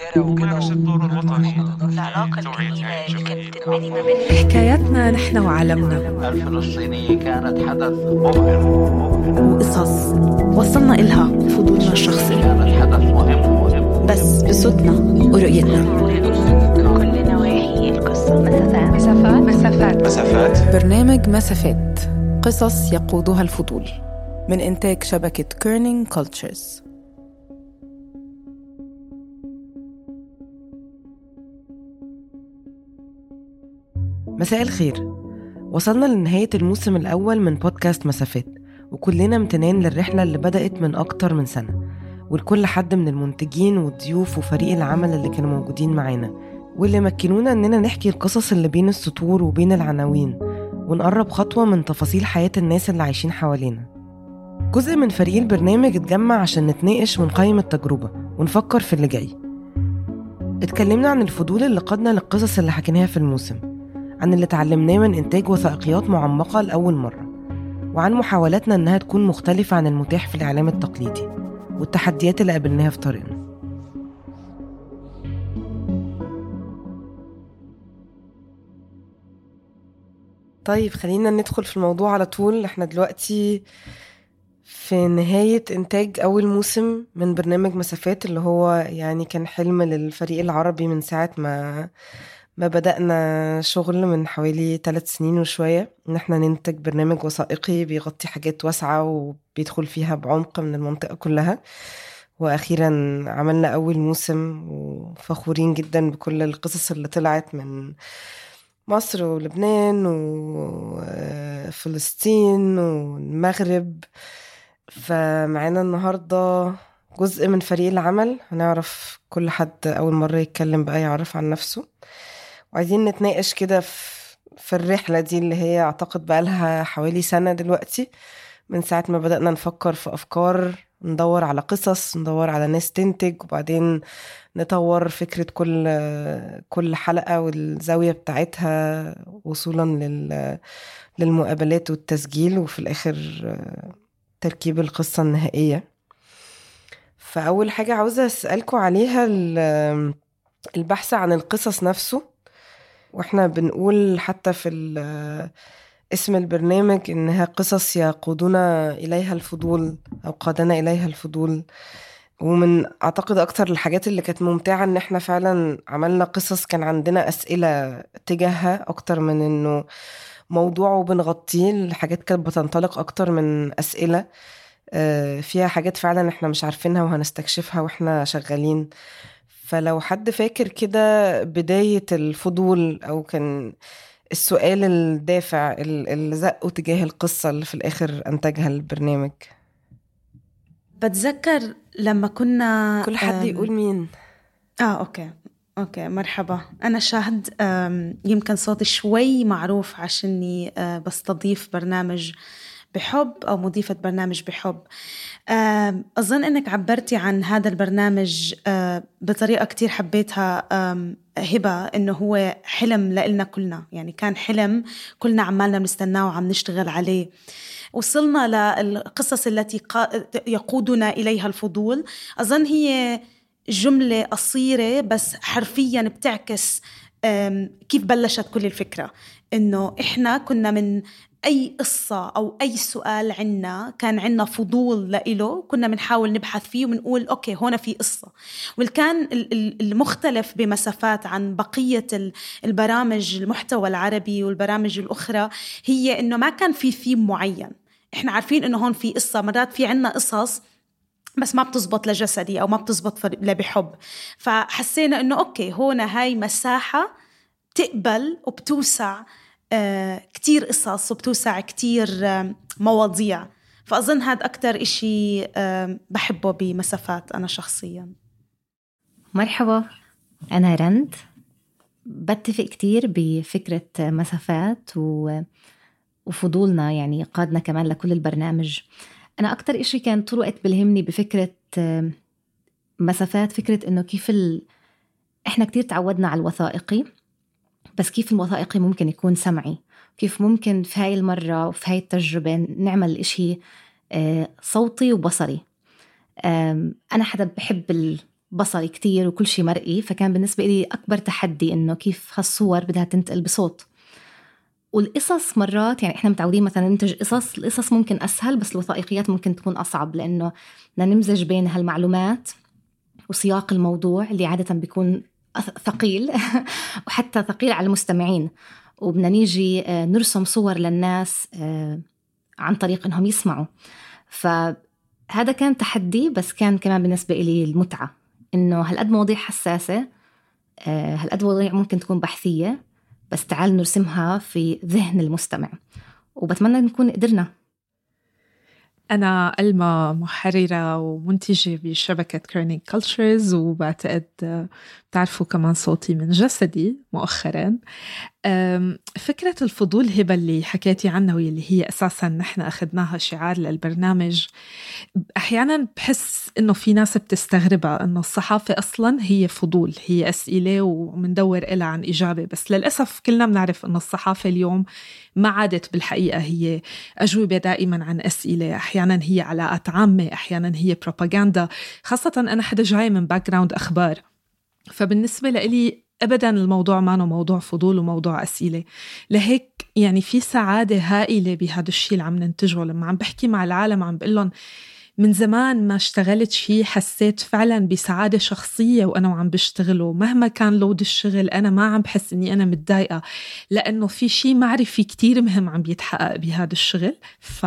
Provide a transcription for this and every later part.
الشارع وكده الدور الوطني. العلاقة الجميلة اللي كانت بترميني ما بين حكاياتنا نحن وعالمنا. الفلسطينية كانت حدث مبهر. وقصص وصلنا إلها بفضولنا الشخصي. كانت حدث مهم. مهم بس بصوتنا ورؤيتنا. كل نواحي القصة. مسافات. مسافات. مسافات. مسافات. برنامج مسافات. قصص يقودها الفضول. من إنتاج شبكة Kerning Cultures مساء الخير. وصلنا لنهاية الموسم الأول من بودكاست مسافات وكلنا امتنان للرحلة اللي بدأت من أكتر من سنة. ولكل حد من المنتجين والضيوف وفريق العمل اللي كانوا موجودين معانا واللي مكنونا إننا نحكي القصص اللي بين السطور وبين العناوين ونقرب خطوة من تفاصيل حياة الناس اللي عايشين حوالينا. جزء من فريق البرنامج اتجمع عشان نتناقش ونقيم التجربة ونفكر في اللي جاي. اتكلمنا عن الفضول اللي قادنا للقصص اللي حكيناها في الموسم عن اللي اتعلمناه من إنتاج وثائقيات معمقة لأول مرة وعن محاولاتنا إنها تكون مختلفة عن المتاح في الإعلام التقليدي والتحديات اللي قابلناها في طريقنا. طيب خلينا ندخل في الموضوع على طول. إحنا دلوقتي في نهاية إنتاج أول موسم من برنامج مسافات اللي هو يعني كان حلم للفريق العربي من ساعة ما ما بدأنا شغل من حوالي ثلاث سنين وشوية إن إحنا ننتج برنامج وثائقي بيغطي حاجات واسعة وبيدخل فيها بعمق من المنطقة كلها. وأخيرا عملنا أول موسم وفخورين جدا بكل القصص اللي طلعت من مصر ولبنان وفلسطين والمغرب. فمعانا النهاردة جزء من فريق العمل هنعرف كل حد أول مرة يتكلم بقى يعرف عن نفسه. وعايزين نتناقش كده في في الرحلة دي اللي هي أعتقد بقى لها حوالي سنة دلوقتي من ساعة ما بدأنا نفكر في أفكار ندور على قصص ندور على ناس تنتج وبعدين نطور فكرة كل كل حلقة والزاوية بتاعتها وصولا لل للمقابلات والتسجيل وفي الآخر تركيب القصة النهائية. فأول حاجة عاوزة أسألكوا عليها ال- البحث عن القصص نفسه. وإحنا بنقول حتى في اسم البرنامج إنها قصص يقودنا إليها الفضول أو قادنا إليها الفضول. ومن أعتقد أكتر الحاجات اللي كانت ممتعة إن إحنا فعلا عملنا قصص كان عندنا أسئلة تجاهها أكتر من إنه موضوع وبنغطيه. الحاجات كانت بتنطلق أكتر من أسئلة. آه، فيها حاجات فعلا إحنا مش عارفينها وهنستكشفها وإحنا شغالين. فلو حد فاكر كده بداية الفضول أو كان السؤال الدافع ال- اللي زقه تجاه القصة اللي في الآخر أنتجها البرنامج بتذكر لما كنا كل حد يقول مين. آه okay okay مرحبا. أنا شاهد أم، يمكن صوتي شوي معروف عشاني آه، بستضيف برنامج بحب أو مضيفة برنامج بحب. أم، أظن إنك عبرتي عن هذا البرنامج بطريقة كتير حبيتها أم، هبة إنه هو حلم لإلنا كلنا. يعني كان حلم كلنا عمالنا بنستناه وعم نشتغل عليه. وصلنا للقصص التي يقودنا إليها الفضول. أظن هي جملة قصيرة بس حرفيا بتعكس كيف بلشت كل الفكرة. إنه إحنا كنا من أي قصة أو أي سؤال عنا كان عنا فضول لإله كنا بنحاول نبحث فيه وبنقول okay هون في قصة. والكان المختلف بمسافات عن بقية البرامج المحتوى العربي والبرامج الأخرى هي إنه ما كان في ثيم معين. إحنا عارفين إنه هون في قصة مرات في عنا قصص بس ما بتزبط لجسدي أو ما بتزبط لبحب. فحسينا إنه okay هون هاي مساحة بتقبل وبتوسع كتير قصص وبتوسع كتير آه، مواضيع. فأظن هذا أكتر إشي آه، بحبه بمسافات أنا شخصيا. مرحبا. أنا رند. بتفق كتير بفكرة مسافات و... وفضولنا يعني قادنا كمان لكل البرنامج. أنا أكتر إشي كان طول الوقت بلهمني بفكرة مسافات فكرة إنه كيف ال... إحنا كتير تعودنا على الوثائقي. بس كيف الوثائقي ممكن يكون سمعي؟ كيف ممكن في هاي المرة وفي هاي التجربة نعمل إشي آه، صوتي وبصري؟ أنا حدا بحب البصري كتير وكل شيء مرئي فكان بالنسبة لي أكبر تحدي إنه كيف هالصور بدها تنتقل بصوت. والقصص مرات يعني إحنا متعودين مثلا ننتج قصص القصص ممكن أسهل بس الوثائقيات ممكن تكون أصعب لأنه بدنا نمزج بين هالمعلومات وسياق الموضوع اللي عادة بيكون ثقيل. وحتى ثقيل على المستمعين. وبدنا نيجي آه، نرسم صور للناس آه، عن طريق إنهم يسمعوا. فهذا كان تحدي بس كان كمان بالنسبة لي المتعة. إنه هالقد مواضيع حساسة آه، هالقد مواضيع ممكن تكون بحثية بس تعال نرسمها في ذهن المستمع. وبتمنى نكون قدرنا. أنا ألما محررة ومنتجة بشبكة Kerning Cultures وبعتقد بتعرفوا كمان صوتي من جسدي مؤخرا. فكرة الفضول هبة اللي حكيتي عنها واللي هي أساسا نحن أخذناها شعار للبرنامج. أحيانا بحس إنه في ناس بتستغربها إنه الصحافة أصلا هي فضول هي أسئلة ومندور إلها عن إجابة. بس للأسف كلنا بنعرف إنه الصحافة اليوم ما عادت بالحقيقة هي أجوبة دائما عن أسئلة. أحيانا هي علاقات عامة أحيانا هي بروباغندا. خاصة أنا حدا جاي من background أخبار. فبالنسبة لإلي ابدا الموضوع ما موضوع فضول وموضوع أسئلة. لهيك يعني في سعادة هائلة بهذا الشيء اللي عم ننتجه. لما عم بحكي مع العالم عم بقول لهم من زمان ما اشتغلت شيء حسيت فعلا بسعادة شخصية وأنا وعم بشتغله. مهما كان load الشغل أنا ما عم بحس أني أنا متضايقة لأنه في شيء معرفي كتير مهم عم بيتحقق بهذا الشغل. ف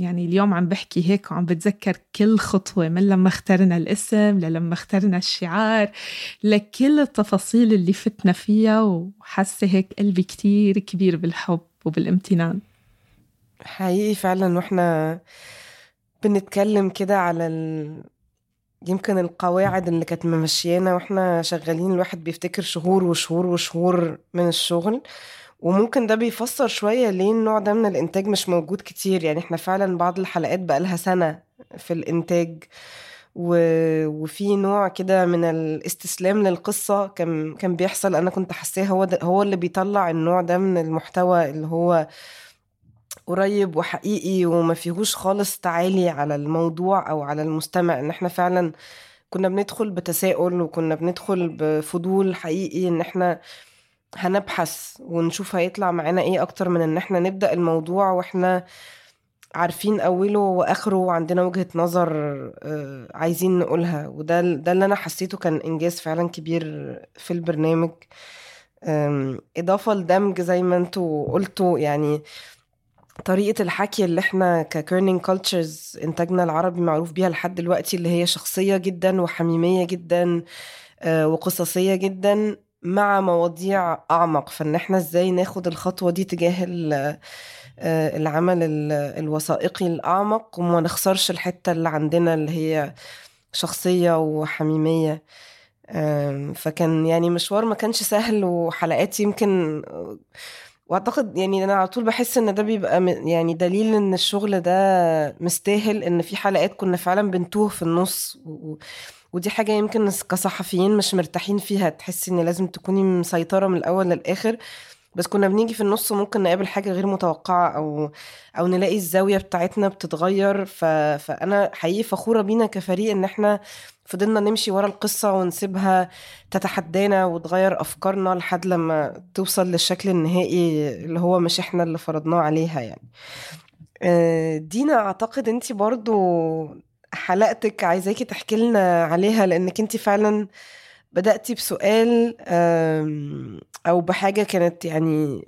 يعني اليوم عم بحكي هيك وعم بتذكر كل خطوة من لما اخترنا الاسم للما اخترنا الشعار لكل التفاصيل اللي فتنا فيها وحاسة هيك قلبي كتير كبير بالحب وبالامتنان. حقيقي فعلا وإحنا بنتكلم كده على ال... يمكن القواعد اللي كانت ممشيانا وإحنا شغالين الواحد بيفتكر شهور وشهور وشهور من الشغل. وممكن ده بيفسر شوية ليه النوع ده من الإنتاج مش موجود كتير. يعني إحنا فعلا بعض الحلقات بقالها سنة في الإنتاج و... وفي نوع كده من الاستسلام للقصة كان كان بيحصل. أنا كنت حاساه هو ده هو اللي بيطلع النوع ده من المحتوى اللي هو قريب وحقيقي وما فيهوش خالص تعالي على الموضوع أو على المستمع. إن إحنا فعلا كنا بندخل بتساؤل وكنا بندخل بفضول حقيقي إن إحنا هنبحث ونشوف هيطلع معانا إيه أكتر من ان إحنا نبدأ الموضوع وإحنا عارفين اوله واخره وعندنا وجهة نظر آه، عايزين نقولها. وده ده اللي أنا حسيته كان انجاز فعلا كبير في البرنامج. إضافة لدمج زي ما أنتوا قلتوا يعني طريقة الحكي اللي إحنا ك Kerning Cultures إنتاجنا العربي معروف بيها لحد دلوقتي اللي هي شخصية جدا وحميمية جدا آه، وقصصية جدا. مع مواضيع أعمق فإن إحنا إزاي ناخد الخطوة دي تجاه آه، العمل الوثائقي الأعمق وما نخسرش الحتة اللي عندنا اللي هي شخصية وحميمية. فكان يعني مشوار ما كانش سهل وحلقات يمكن وأعتقد يعني أنا على طول بحس إن ده بيبقى يعني دليل إن الشغل ده مستاهل إن في حلقات كنا فعلا بنتوه في النص و ودي حاجة يمكن كصحفيين مش مرتاحين فيها تحسي إن لازم تكوني مسيطرة من الأول للآخر. بس كنا بنيجي في النص ممكن نقابل حاجة غير متوقعة أو أو نلاقي الزاوية بتاعتنا بتتغير. ف... فأنا حقيقي فخورة بينا كفريق إن إحنا فضلنا نمشي ورا القصة ونسيبها تتحدانا وتغير أفكارنا لحد لما توصل للشكل النهائي اللي هو مش إحنا اللي فرضناه عليها يعني. آه، دينا أعتقد أنت برضو حلقتك عايزاكي تحكي لنا عليها لأنك أنت فعلا بدأتي بسؤال أو بحاجة كانت يعني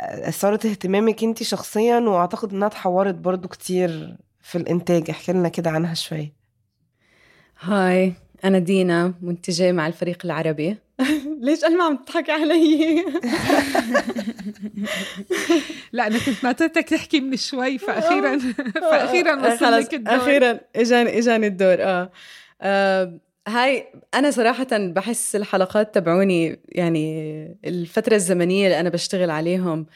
أثارت اهتمامك أنت شخصيا وأعتقد إنها اتحورت برضو كتير في الإنتاج. احكي لنا كده عنها شوية. هاي. أنا دينا منتجة مع الفريق العربي. ليش أنا ما عم تضحك علي؟ لا أنا كنت ناطرتك تحكي من شوي فأخيرا فأخيرا وصل لك الدور. أخيرا إجاني إجاني الدور آه. آه هاي أنا صراحة بحس الحلقات تبعوني يعني الفترة الزمنية اللي أنا بشتغل عليهم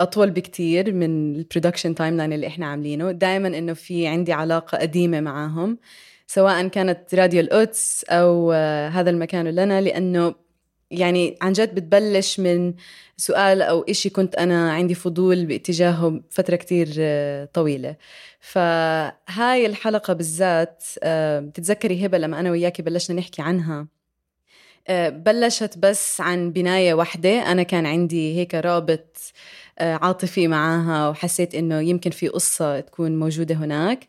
أطول بكتير من ال production timeline اللي إحنا عاملينه. دائما إنه في عندي علاقة قديمة معاهم. سواء كانت راديو القدس أو آه، هذا المكان لنا لأنه يعني عن جد بتبلش من سؤال أو إشي كنت أنا عندي فضول باتجاهه فترة كتير آه، طويلة. فهاي الحلقة بالذات آه، بتتذكري هبة لما أنا وياكي بلشنا نحكي عنها؟ بلشت بس عن بناية واحدة. أنا كان عندي هيك رابط عاطفي معاها وحسيت إنه يمكن في قصة تكون موجودة هناك.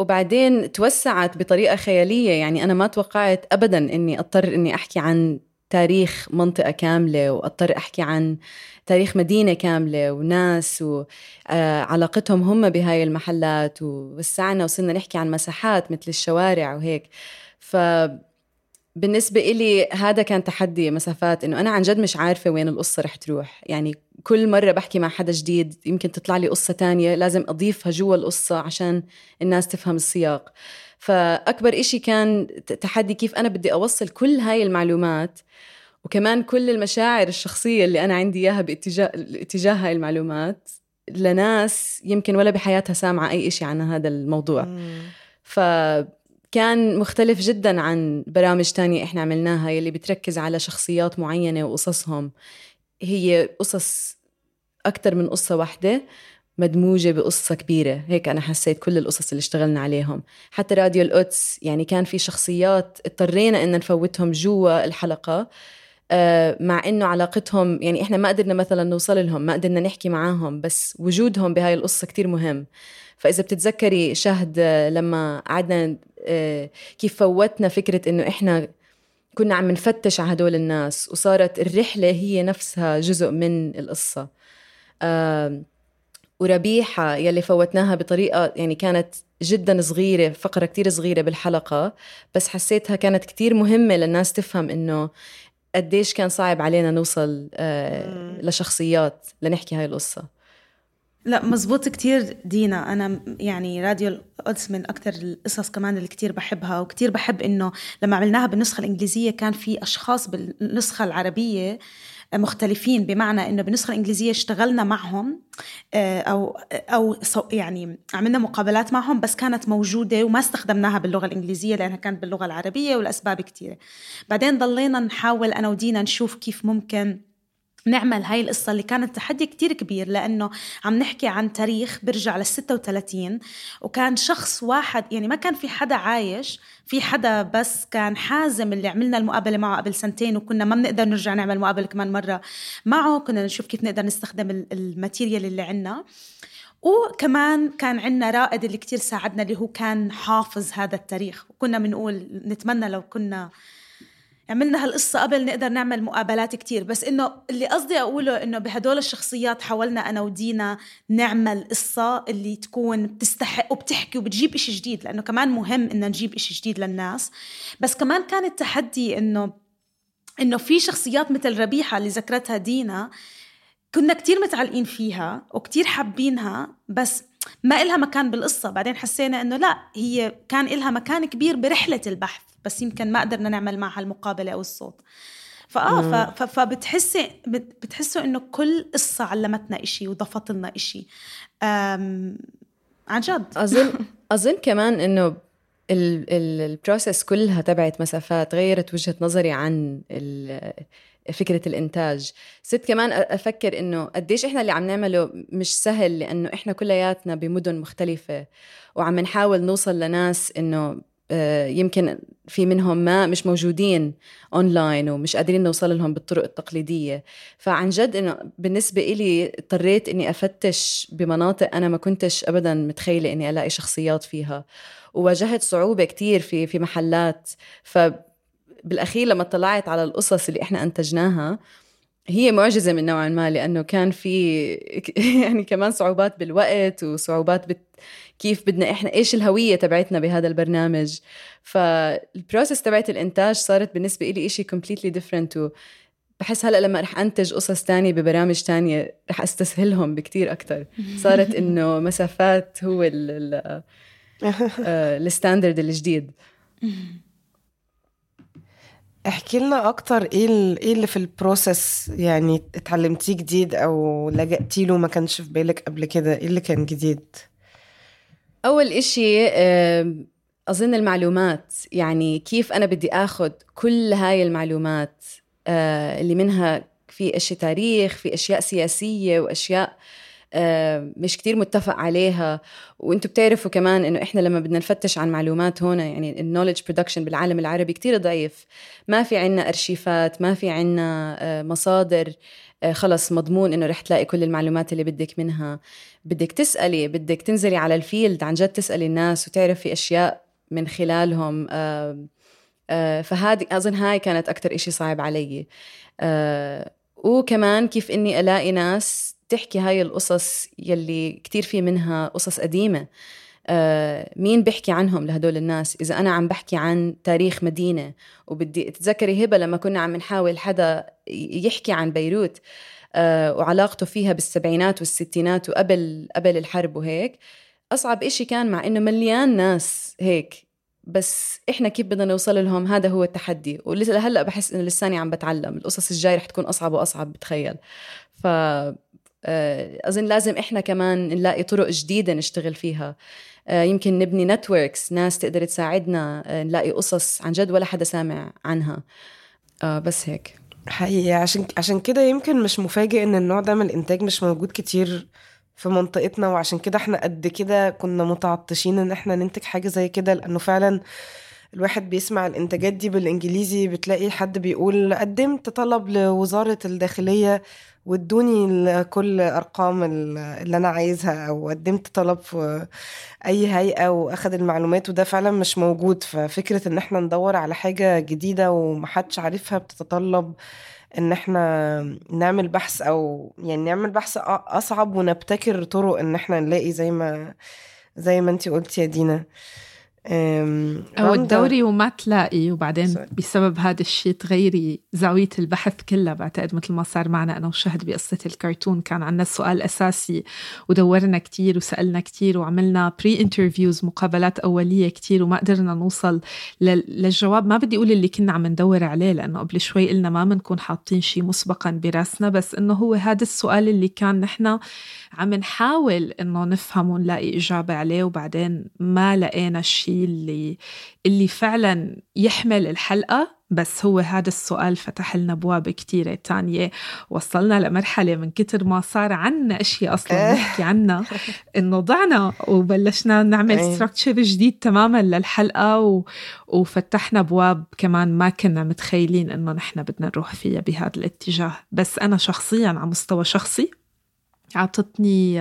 وبعدين توسعت بطريقة خيالية. يعني أنا ما توقعت أبدا أني أضطر أني أحكي عن تاريخ منطقة كاملة وأضطر أحكي عن تاريخ مدينة كاملة وناس وعلاقتهم هم بهاي المحلات ووسعنا وصرنا نحكي عن مساحات مثل الشوارع وهيك. ف بالنسبة إلي هذا كان تحدي مسافات إنه أنا عن جد مش عارفة وين القصة رح تروح. يعني كل مرة بحكي مع حدا جديد يمكن تطلع لي قصة تانية لازم أضيفها جوا القصة عشان الناس تفهم السياق. فأكبر إشي كان تحدي كيف أنا بدي أوصل كل هاي المعلومات وكمان كل المشاعر الشخصية اللي أنا عندي إياها باتجاه اتجاه هاي المعلومات لناس يمكن ولا بحياتها سامعة أي إشي عن هذا الموضوع. فكان مختلف جدا عن برامج تانية إحنا عملناها يلي بتركز على شخصيات معينة وقصصهم. هي قصص أكثر من قصة واحدة مدموجة بقصة كبيرة. هيك أنا حسيت كل القصص اللي اشتغلنا عليهم. حتى راديو القدس يعني كان في شخصيات اضطرينا إن نفوتهم جوا الحلقة آه، مع إنه علاقتهم يعني إحنا ما قدرنا مثلا نوصل لهم ما قدرنا نحكي معاهم بس وجودهم بهاي القصة كتير مهم. فإذا بتتذكري شهد لما قعدنا آه، كيف فوتنا فكرة إنه إحنا كنا عم نفتش على هدول الناس وصارت الرحلة هي نفسها جزء من القصة. وربيحة يلي فوتناها بطريقة يعني كانت جدا صغيرة فقرة كتير صغيرة بالحلقة بس حسيتها كانت كتير مهمة للناس تفهم إنه قديش كان صعب علينا نوصل آه لشخصيات لنحكي هاي القصة. لا مزبوط كتير دينا. أنا يعني راديو القدس من أكتر القصص كمان اللي كتير بحبها وكتير بحب إنه لما عملناها بالنسخة الإنجليزية كان في أشخاص بالنسخة العربية مختلفين بمعنى إنه بالنسخة الإنجليزية اشتغلنا معهم آه، أو أو يعني عملنا مقابلات معهم بس كانت موجودة وما استخدمناها باللغة الإنجليزية لأنها كانت باللغة العربية والاسباب كثيره بعدين ضلينا نحاول أنا ودينا نشوف كيف ممكن نعمل هاي القصة اللي كانت تحدي كتير كبير لأنه عم نحكي عن تاريخ برجع لل 36 وكان شخص واحد يعني ما كان في حدا عايش في حدا بس كان حازم اللي عملنا المقابلة معه قبل سنتين وكنا ما بنقدر نرجع نعمل مقابلة كمان مرة معه كنا نشوف كيف نقدر نستخدم الماتيريال اللي عنا وكمان كان عندنا رائد اللي كتير ساعدنا اللي هو كان حافظ هذا التاريخ. وكنا بنقول نتمنى لو كنا عملنا هالقصة قبل نقدر نعمل مقابلات كتير بس إنه اللي قصدي أقوله إنه بهدول الشخصيات حاولنا أنا ودينا نعمل قصة اللي تكون بتستحق وبتحكي وبتجيب إشي جديد لأنه كمان مهم إن نجيب إشي جديد للناس. بس كمان كان التحدي إنه إنه في شخصيات مثل ربيحة اللي ذكرتها دينا كنا كتير متعلقين فيها وكتير حابينها بس ما إلها مكان بالقصة. بعدين حسينا إنه لا هي كان إلها مكان كبير برحلة البحث. بس يمكن ما قدرنا نعمل معها المقابلة أو الصوت. فاه فبتحسي بتحسوا إنه كل قصة علمتنا إشي وضفت لنا إشي. عن جد. اظن أظن كمان إنه ال process كلها تبعت مسافات غيرت وجهة نظري عن فكرة الإنتاج. صرت كمان أفكر إنه قديش إحنا اللي عم نعمله مش سهل لأنه إحنا كلياتنا بمدن مختلفة وعم نحاول نوصل لناس إنه آه، يمكن في منهم ما مش موجودين اونلاين ومش قادرين نوصل لهم بالطرق التقليدية. فعن جد إنه بالنسبة إلي اضطريت إني أفتش بمناطق أنا ما كنتش ابدا متخيلة إني ألاقي شخصيات فيها. وواجهت صعوبة كتير في في محلات. فبالأخير لما طلعت على القصص اللي إحنا أنتجناها هي معجزة من نوع ما لأنه كان في يعني كمان صعوبات بالوقت وصعوبات بت كيف بدنا إحنا إيش الهوية تبعتنا بهذا البرنامج. فالبروسس تبعت الإنتاج صارت بالنسبة لي إشي completely different بحس هلأ لما رح أنتج قصص تانية ببرامج تانية رح أستسهلهم بكتير أكثر صارت إنه مسافات هو ال standard الجديد. احكي لنا أكتر إيه إيه اللي في ال process يعني اتعلمتيه جديد أو لجأتي له ما كانش في بالك قبل كده؟ إيه اللي كان جديد؟ أول إشي أظن المعلومات يعني كيف أنا بدي اخذ كل هاي المعلومات آه، اللي منها في اشياء تاريخ في إشياء سياسية وإشياء مش كتير متفق عليها. وأنتم بتعرفوا كمان إنه إحنا لما بدنا نفتش عن معلومات هون يعني ال knowledge production بالعالم العربي كتير ضعيف. ما في عنا أرشيفات ما في عنا آه، مصادر آه، خلص مضمون إنه رح تلاقي كل المعلومات اللي بدك منها. بدك تسألي بدك تنزلي على ال field عن جد تسألي الناس وتعرفي أشياء من خلالهم. فهذه أظن هاي كانت أكثر إشي صعب علي. وكمان كيف إني ألاقي ناس تحكي هاي القصص يلي كتير في منها قصص قديمة. آه مين بحكي عنهم لهدول الناس؟ إذا أنا عم بحكي عن تاريخ مدينة وبدي تتذكري هبة لما كنا عم نحاول حدا يحكي عن بيروت آه وعلاقته فيها بالسبعينات والستينات وقبل قبل الحرب وهيك أصعب إشي كان مع إنه مليان ناس هيك. بس إحنا كيف بدنا نوصل لهم؟ هذا هو التحدي. ولهلا بحس إنه لساني عم بتعلم. القصص الجاي رح تكون أصعب وأصعب بتخيل. ف آه، أظن لازم إحنا كمان نلاقي طرق جديدة نشتغل فيها. آه، يمكن نبني نتوركس ناس تقدر تساعدنا آه، نلاقي قصص عن جد ولا حدا سامع عنها. بس هيك. حقيقي عشان عشان كده يمكن مش مفاجئ إن النوع ده من الإنتاج مش موجود كتير في منطقتنا وعشان كده إحنا قد كده كنا متعطشين إن إحنا ننتج حاجة زي كده لأنه فعلا الواحد بيسمع الإنتاجات دي بالإنجليزي بتلاقي حد بيقول قدمت طلب لوزارة الداخلية وادوني كل أرقام اللي أنا عايزها أو قدمت طلب في أي هيئة وأخد المعلومات وده فعلا مش موجود. ففكرة إن إحنا ندور على حاجة جديدة ومحدش عارفها بتتطلب إن إحنا نعمل بحث أو يعني نعمل بحث أصعب ونبتكر طرق إن إحنا نلاقي زي ما زي ما أنتي قلتي يا دينا. أو الدوري وما تلاقي وبعدين بسبب هذا الشيء تغيري زاوية البحث كلها. بعتقد مثل ما صار معنا أنا وشهد بقصة الكرتون كان عندنا السؤال أساسي ودورنا كتير وسألنا كتير وعملنا pre-interviews مقابلات أولية كتير وما قدرنا نوصل للجواب. ما بدي أقول اللي كنا عم ندور عليه لأنه قبل شوي قلنا ما بنكون حاطين شيء مسبقا براسنا بس إنه هو هذا السؤال اللي كان نحن عم نحاول إنه نفهم ونلاقي إجابة عليه وبعدين ما لقينا الشيء الشيء اللي اللي فعلا يحمل الحلقة. بس هو هذا السؤال فتح لنا أبواب كثيره تانية. وصلنا لمرحلة من كتر ما صار عنا أشياء أصلا إيه. نحكي عنها. إنه ضعنا وبلشنا نعمل ستراكشر إيه. جديد تماما للحلقة. و... وفتحنا أبواب كمان ما كنا متخيلين إنه نحن بدنا نروح فيها بهذا الاتجاه. بس أنا شخصيا على مستوى شخصي عطتني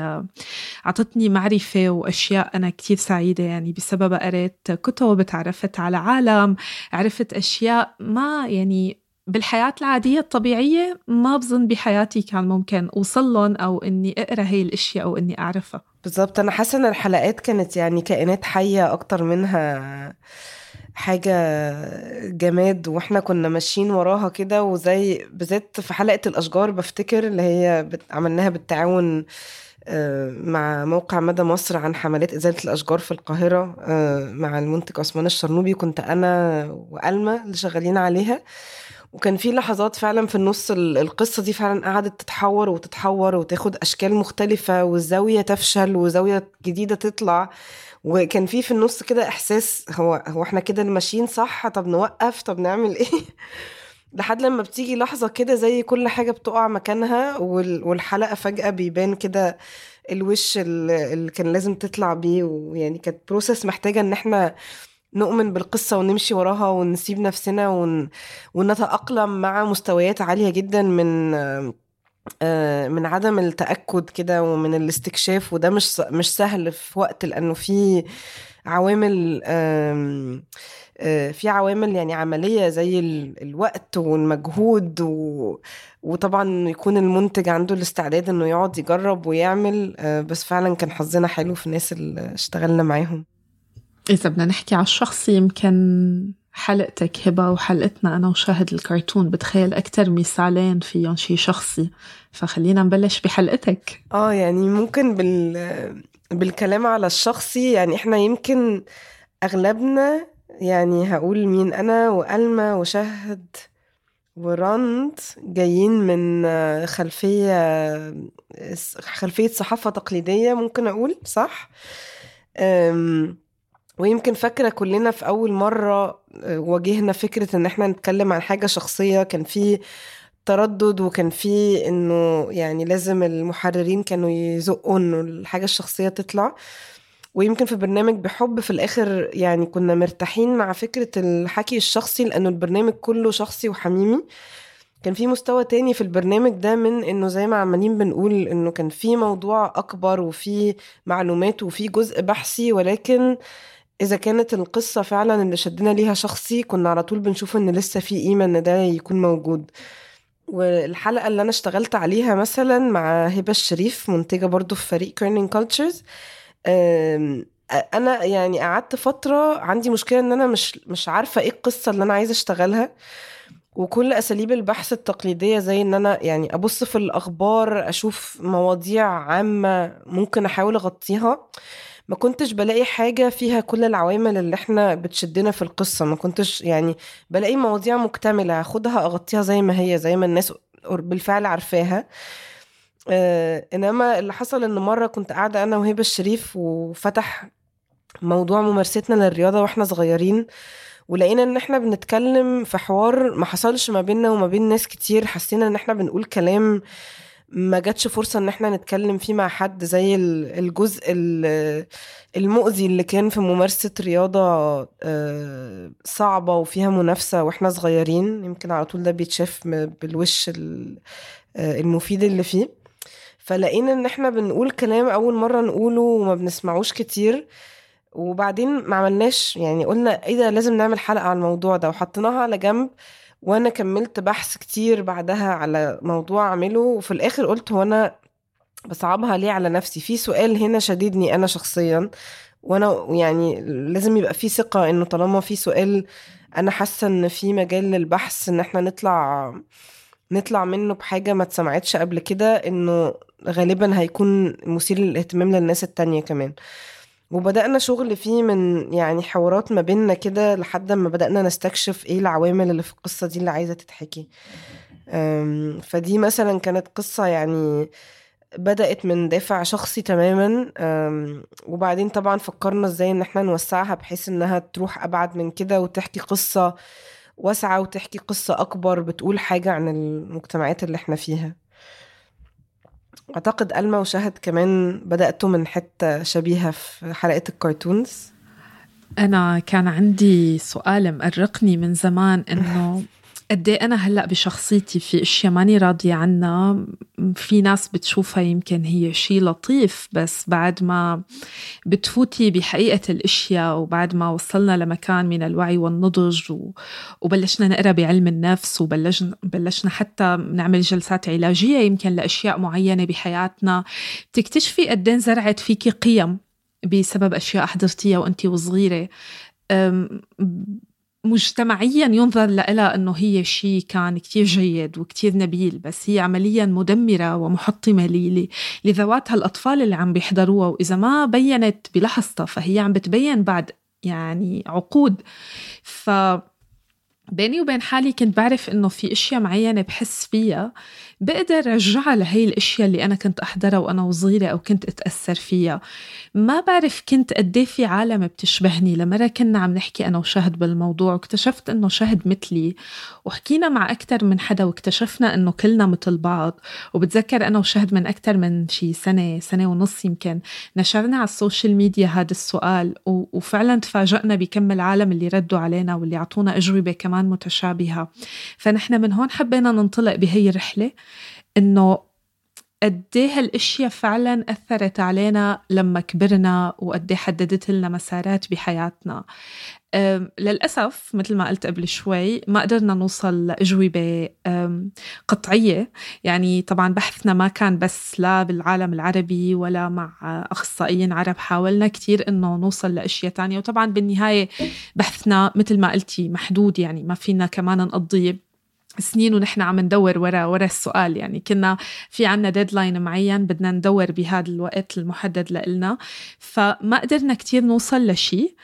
عطتني معرفة وأشياء أنا كتير سعيدة يعني بسببها قريت كتب تعرفت على عالم عرفت أشياء ما يعني بالحياة العادية الطبيعية ما بظن بحياتي كان ممكن أوصل لهم أو إني أقرأ هي الأشياء أو إني أعرفها. بالضبط. أنا حاسة إن الحلقات كانت يعني كائنات حية أكتر منها حاجة جماد وإحنا كنا ماشيين وراها كده وزي بالذات في حلقة الأشجار بفتكر اللي هي عملناها بالتعاون آه، مع موقع مدى مصر عن حملات إزالة الأشجار في القاهرة آه، مع المنتج عثمان الشرنوبي كنت أنا وألمة اللي شغالين عليها. وكان في لحظات فعلا في النص القصة دي فعلا قعدت تتحور وتتحور وتاخد أشكال مختلفة والزاوية تفشل وزاوية جديدة تطلع. وكان في في النص كده إحساس هو هو إحنا كده ماشيين صح؟ طب نوقف؟ طب نعمل إيه؟ لحد لما بتيجي لحظة كده زي كل حاجة بتقع مكانها وال- والحلقة فجأة بيبان كده الوش ال- اللي كان لازم تطلع بيه. ويعني كانت بروسس محتاجة إن إحنا نؤمن بالقصة ونمشي وراها ونسيب نفسنا ون... ونتأقلم مع مستويات عالية جدا من آه، من عدم التأكد كده ومن الاستكشاف. وده مش مش سهل في وقت لأنه في عوامل آه، في عوامل يعني عملية زي ال- الوقت والمجهود و... وطبعا يكون المنتج عنده الاستعداد إنه يقعد يجرب ويعمل. آه، بس فعلا كان حظنا حلو في الناس اللي اشتغلنا معاهم. إذا بدنا نحكي على الشخصي يمكن حلقتك هبة وحلقتنا أنا وشاهد الكرتون بتخيل أكتر مثالين فيهم شي شخصي. فخلينا نبلش بحلقتك. آه يعني ممكن بال بالكلام على الشخصي يعني إحنا يمكن أغلبنا يعني هقول مين أنا وألما وشهد ورند جايين من خلفية خلفية صحافة تقليدية ممكن أقول صح؟ أم، ويمكن فاكرة كلنا في أول مرة واجهنا فكرة إن إحنا نتكلم عن حاجة شخصية كان في تردد وكان في إنه يعني لازم المحررين كانوا يزقوا إنه الحاجة الشخصية تطلع. ويمكن في برنامج بحب في الآخر يعني كنا مرتاحين مع فكرة الحكي الشخصي لأنه البرنامج كله شخصي وحميمي. كان في مستوى تاني في البرنامج ده من إنه زي ما عمالين بنقول إنه كان في موضوع أكبر وفي معلومات وفي جزء بحثي ولكن إذا كانت القصة فعلا اللي شدنا ليها شخصي كنا على طول بنشوف إن لسه في قيمة إن ده يكون موجود. والحلقة اللي أنا اشتغلت عليها مثلا مع هبة الشريف منتجة برضو في فريق Kerning Cultures أنا يعني قعدت فترة عندي مشكلة إن أنا مش مش عارفة إيه القصة اللي أنا عايزة أشتغلها. وكل أساليب البحث التقليدية زي إن أنا يعني أبص في الأخبار أشوف مواضيع عامة ممكن أحاول أغطيها. ما كنتش بلاقي حاجة فيها كل العوامل اللي إحنا بتشدنا في القصة. ما كنتش يعني بلاقي مواضيع مكتملة هاخدها أغطيها زي ما هي زي ما الناس بالفعل عارفاها. آه إنما اللي حصل إن مرة كنت قاعدة أنا وهبة الشريف وفتح موضوع ممارستنا للرياضة وإحنا صغيرين ولقينا إن إحنا بنتكلم في حوار ما حصلش ما بيننا وما بين ناس كتير حسينا إن إحنا بنقول كلام ما جاتش فرصة إن إحنا نتكلم فيه مع حد زي ال- الجزء ال- المؤذي اللي كان في ممارسة رياضة آه، صعبة وفيها منافسة وإحنا صغيرين. يمكن على طول ده بيتشاف بالوش ال- آه، المفيد اللي فيه. فلقينا إن إحنا بنقول كلام أول مرة نقوله وما بنسمعوش كتير. وبعدين ما عملناش يعني قلنا إيه ده لازم نعمل حلقة على الموضوع ده. وحطيناها على جنب. وأنا كملت بحث كتير بعدها على موضوع أعمله وفي الآخر قلت هو أنا بصعبها ليه على نفسي؟ في سؤال هنا شديدني أنا شخصيا وأنا يعني لازم يبقى في ثقة إنه طالما في سؤال أنا حاسة إن في مجال للبحث إن إحنا نطلع نطلع منه بحاجة ما اتسمعتش قبل كده إنه غالبا هيكون مثير للاهتمام للناس التانية كمان. وبدأنا شغل فيه من يعني حوارات ما بيننا كده لحد ما بدأنا نستكشف إيه العوامل اللي في القصة دي اللي عايزة تتحكي. فدي مثلا كانت قصة يعني بدأت من دافع شخصي تماما وبعدين طبعا فكرنا إزاي إن إحنا نوسعها بحيث إنها تروح أبعد من كده وتحكي قصة واسعة وتحكي قصة أكبر بتقول حاجة عن المجتمعات اللي إحنا فيها. أعتقد ألما وشهد كمان بدأتوا من حتة شبيهة في حلقة الكرتونز. أنا كان عندي سؤال مقرقني من زمان إنه قد إيه أنا هلأ بشخصيتي في أشياء ماني راضية عنها في ناس بتشوفها يمكن هي شيء لطيف بس بعد ما بتفوتي بحقيقة الأشياء وبعد ما وصلنا لمكان من الوعي والنضج و... وبلشنا نقرأ بعلم النفس وبلشنا بلشنا حتى نعمل جلسات علاجية يمكن لأشياء معينة بحياتنا بتكتشفي قد إيه انزرعت فيكي قيم بسبب أشياء حضرتيها وانت وصغيرة. مجتمعيا ينظر لها إنه هي شيء كان كتير جيد وكتير نبيل بس هي عمليا مدمرة ومحطمة لذوات هالأطفال اللي عم بيحضروها وإذا ما بينت بلحظتها فهي عم بتبين بعد يعني عقود. ف بيني وبين حالي كنت بعرف إنه في إشياء معينة بحس فيها بقدر رجعها لهي الأشياء اللي أنا كنت أحضرها وأنا وصغيرة أو كنت أتأثر فيها. ما بعرف كنت قد إيه في عالم بتشبهني. لمرة كنا عم نحكي أنا وشهد بالموضوع واكتشفت إنه شهد مثلي. وحكينا مع أكثر من حدا واكتشفنا إنه كلنا مثل بعض. وبتذكر أنا وشهد من أكثر من شي سنة سنة ونص يمكن نشرنا على السوشيال ميديا هذا السؤال. وفعلا تفاجئنا بكم العالم اللي ردوا علينا واللي أعطونا أجوبة كمان متشابهة. فنحن من هون حبينا ننطلق بهي الرحلة. إنه قد إيه هالأشياء فعلا أثرت علينا لما كبرنا وقد إيه حددت لنا مسارات بحياتنا. للأسف مثل ما قلت قبل شوي ما قدرنا نوصل لأجوبة قطعية. يعني طبعا بحثنا ما كان بس لا بالعالم العربي ولا مع أخصائيين عرب حاولنا كتير إنه نوصل لأشياء تانية. وطبعا بالنهاية بحثنا مثل ما قلتي محدود يعني ما فينا كمان نقضي سنين ونحن عم ندور ورا ورا السؤال. يعني كنا في عنا ديدلاين معين بدنا ندور بهذا الوقت المحدد لإلنا. فما قدرنا كتير نوصل لشيء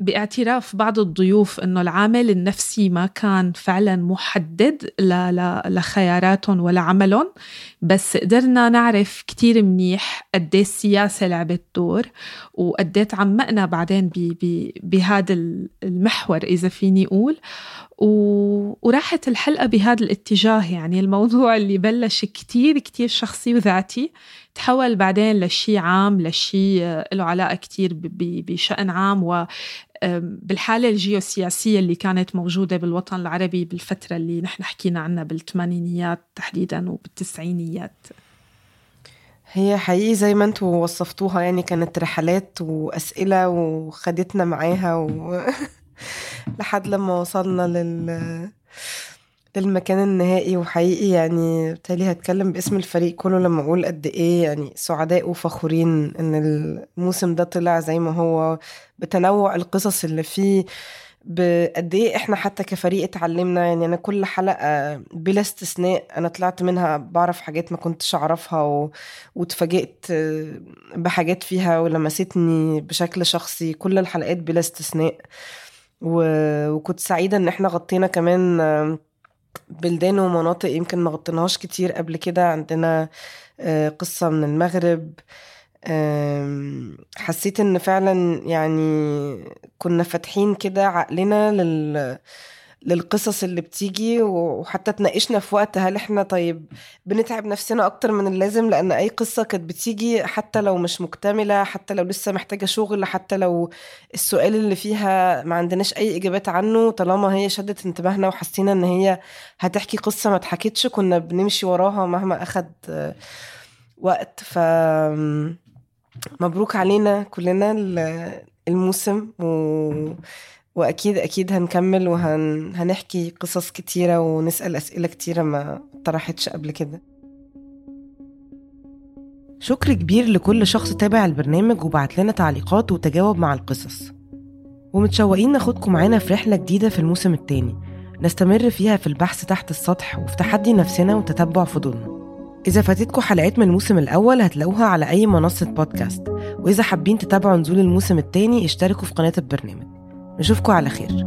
باعتراف بعض الضيوف إنه العامل النفسي ما كان فعلا محدد لخياراتهم ولا عملهم. بس قدرنا نعرف كتير منيح قد السياسة لعبت دور وقد تعمقنا بعدين بهذا المحور إذا فيني أقول. وراحت الحلقة بهذا الاتجاه يعني الموضوع اللي بلش كتير كتير شخصي وذاتي. تحول بعدين لشيء عام لشيء له علاقة كتير بشأن عام و بالحالة الجيوسياسية اللي كانت موجودة بالوطن العربي بالفترة اللي نحن حكينا عنها بالثمانينيات تحديدا وبالتسعينيات. هي حقيقي زي ما أنتوا وصفتوها يعني كانت رحلات وأسئلة وخدتنا معاها و... لحد لما وصلنا لل للمكان النهائي وحقيقي يعني بالتالي هتكلم باسم الفريق كله لما أقول قد إيه يعني سعداء وفخورين إن الموسم ده طلع زي ما هو بتنوع القصص اللي فيه بقد إيه إحنا حتى كفريق اتعلمنا يعني أنا كل حلقة بلا استثناء أنا طلعت منها بعرف حاجات ما كنتش أعرفها و... واتفاجئت بحاجات فيها ولمستني بشكل شخصي كل الحلقات بلا استثناء و... وكنت سعيدة إن إحنا غطينا كمان بلدان ومناطق يمكن ما غطيناهاش كتير قبل كده. عندنا آه، قصة من المغرب. حسيت إن فعلا يعني كنا فاتحين كده عقلنا لل للقصص اللي بتيجي وحتى تناقشنا في وقت هل إحنا طيب بنتعب نفسنا أكتر من اللازم لأن أي قصة كانت بتيجي حتى لو مش مكتملة حتى لو لسه محتاجة شغل حتى لو السؤال اللي فيها ما عندناش أي إجابات عنه طالما هي شدت انتباهنا وحسينا إن هي هتحكي قصة ما اتحكتش كنا بنمشي وراها مهما أخد وقت. ف مبروك علينا كلنا الموسم و وأكيد أكيد هنكمل وهنحكي وهن... قصص كتيرة ونسأل أسئلة كتيرة ما طرحتش قبل كده. شكر كبير لكل شخص تابع البرنامج وبعت لنا تعليقات وتجاوب مع القصص. ومتشوقين ناخدكم معانا في رحلة جديدة في الموسم التاني. نستمر فيها في البحث تحت السطح وفي تحدي نفسنا وتتبع فضولنا. إذا فاتتكم حلقات من الموسم الأول هتلاقوها على أي منصة بودكاست وإذا حابين تتابعوا نزول الموسم التاني اشتركوا في قناة البرنامج. نشوفكم على خير.